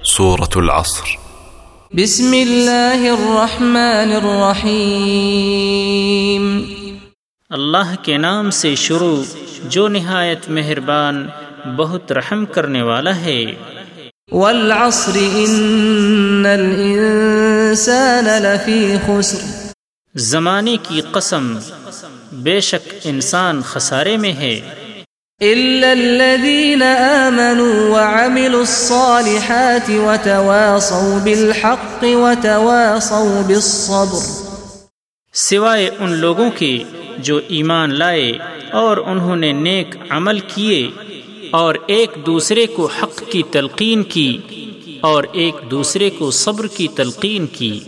سورة العصر بسم اللہ الرحمن الرحیم اللہ کے نام سے شروع جو نہایت مہربان بہت رحم کرنے والا ہے والعصر ان الانسان لفی خسر زمانے کی قسم بے شک انسان خسارے میں ہے إلا الذين آمنوا وعملوا الصالحات وتواصوا بالحق وتواصوا بالصبر سوائے ان لوگوں کے جو ایمان لائے اور انہوں نے نیک عمل کیے اور ایک دوسرے کو حق کی تلقین کی اور ایک دوسرے کو صبر کی تلقین کی۔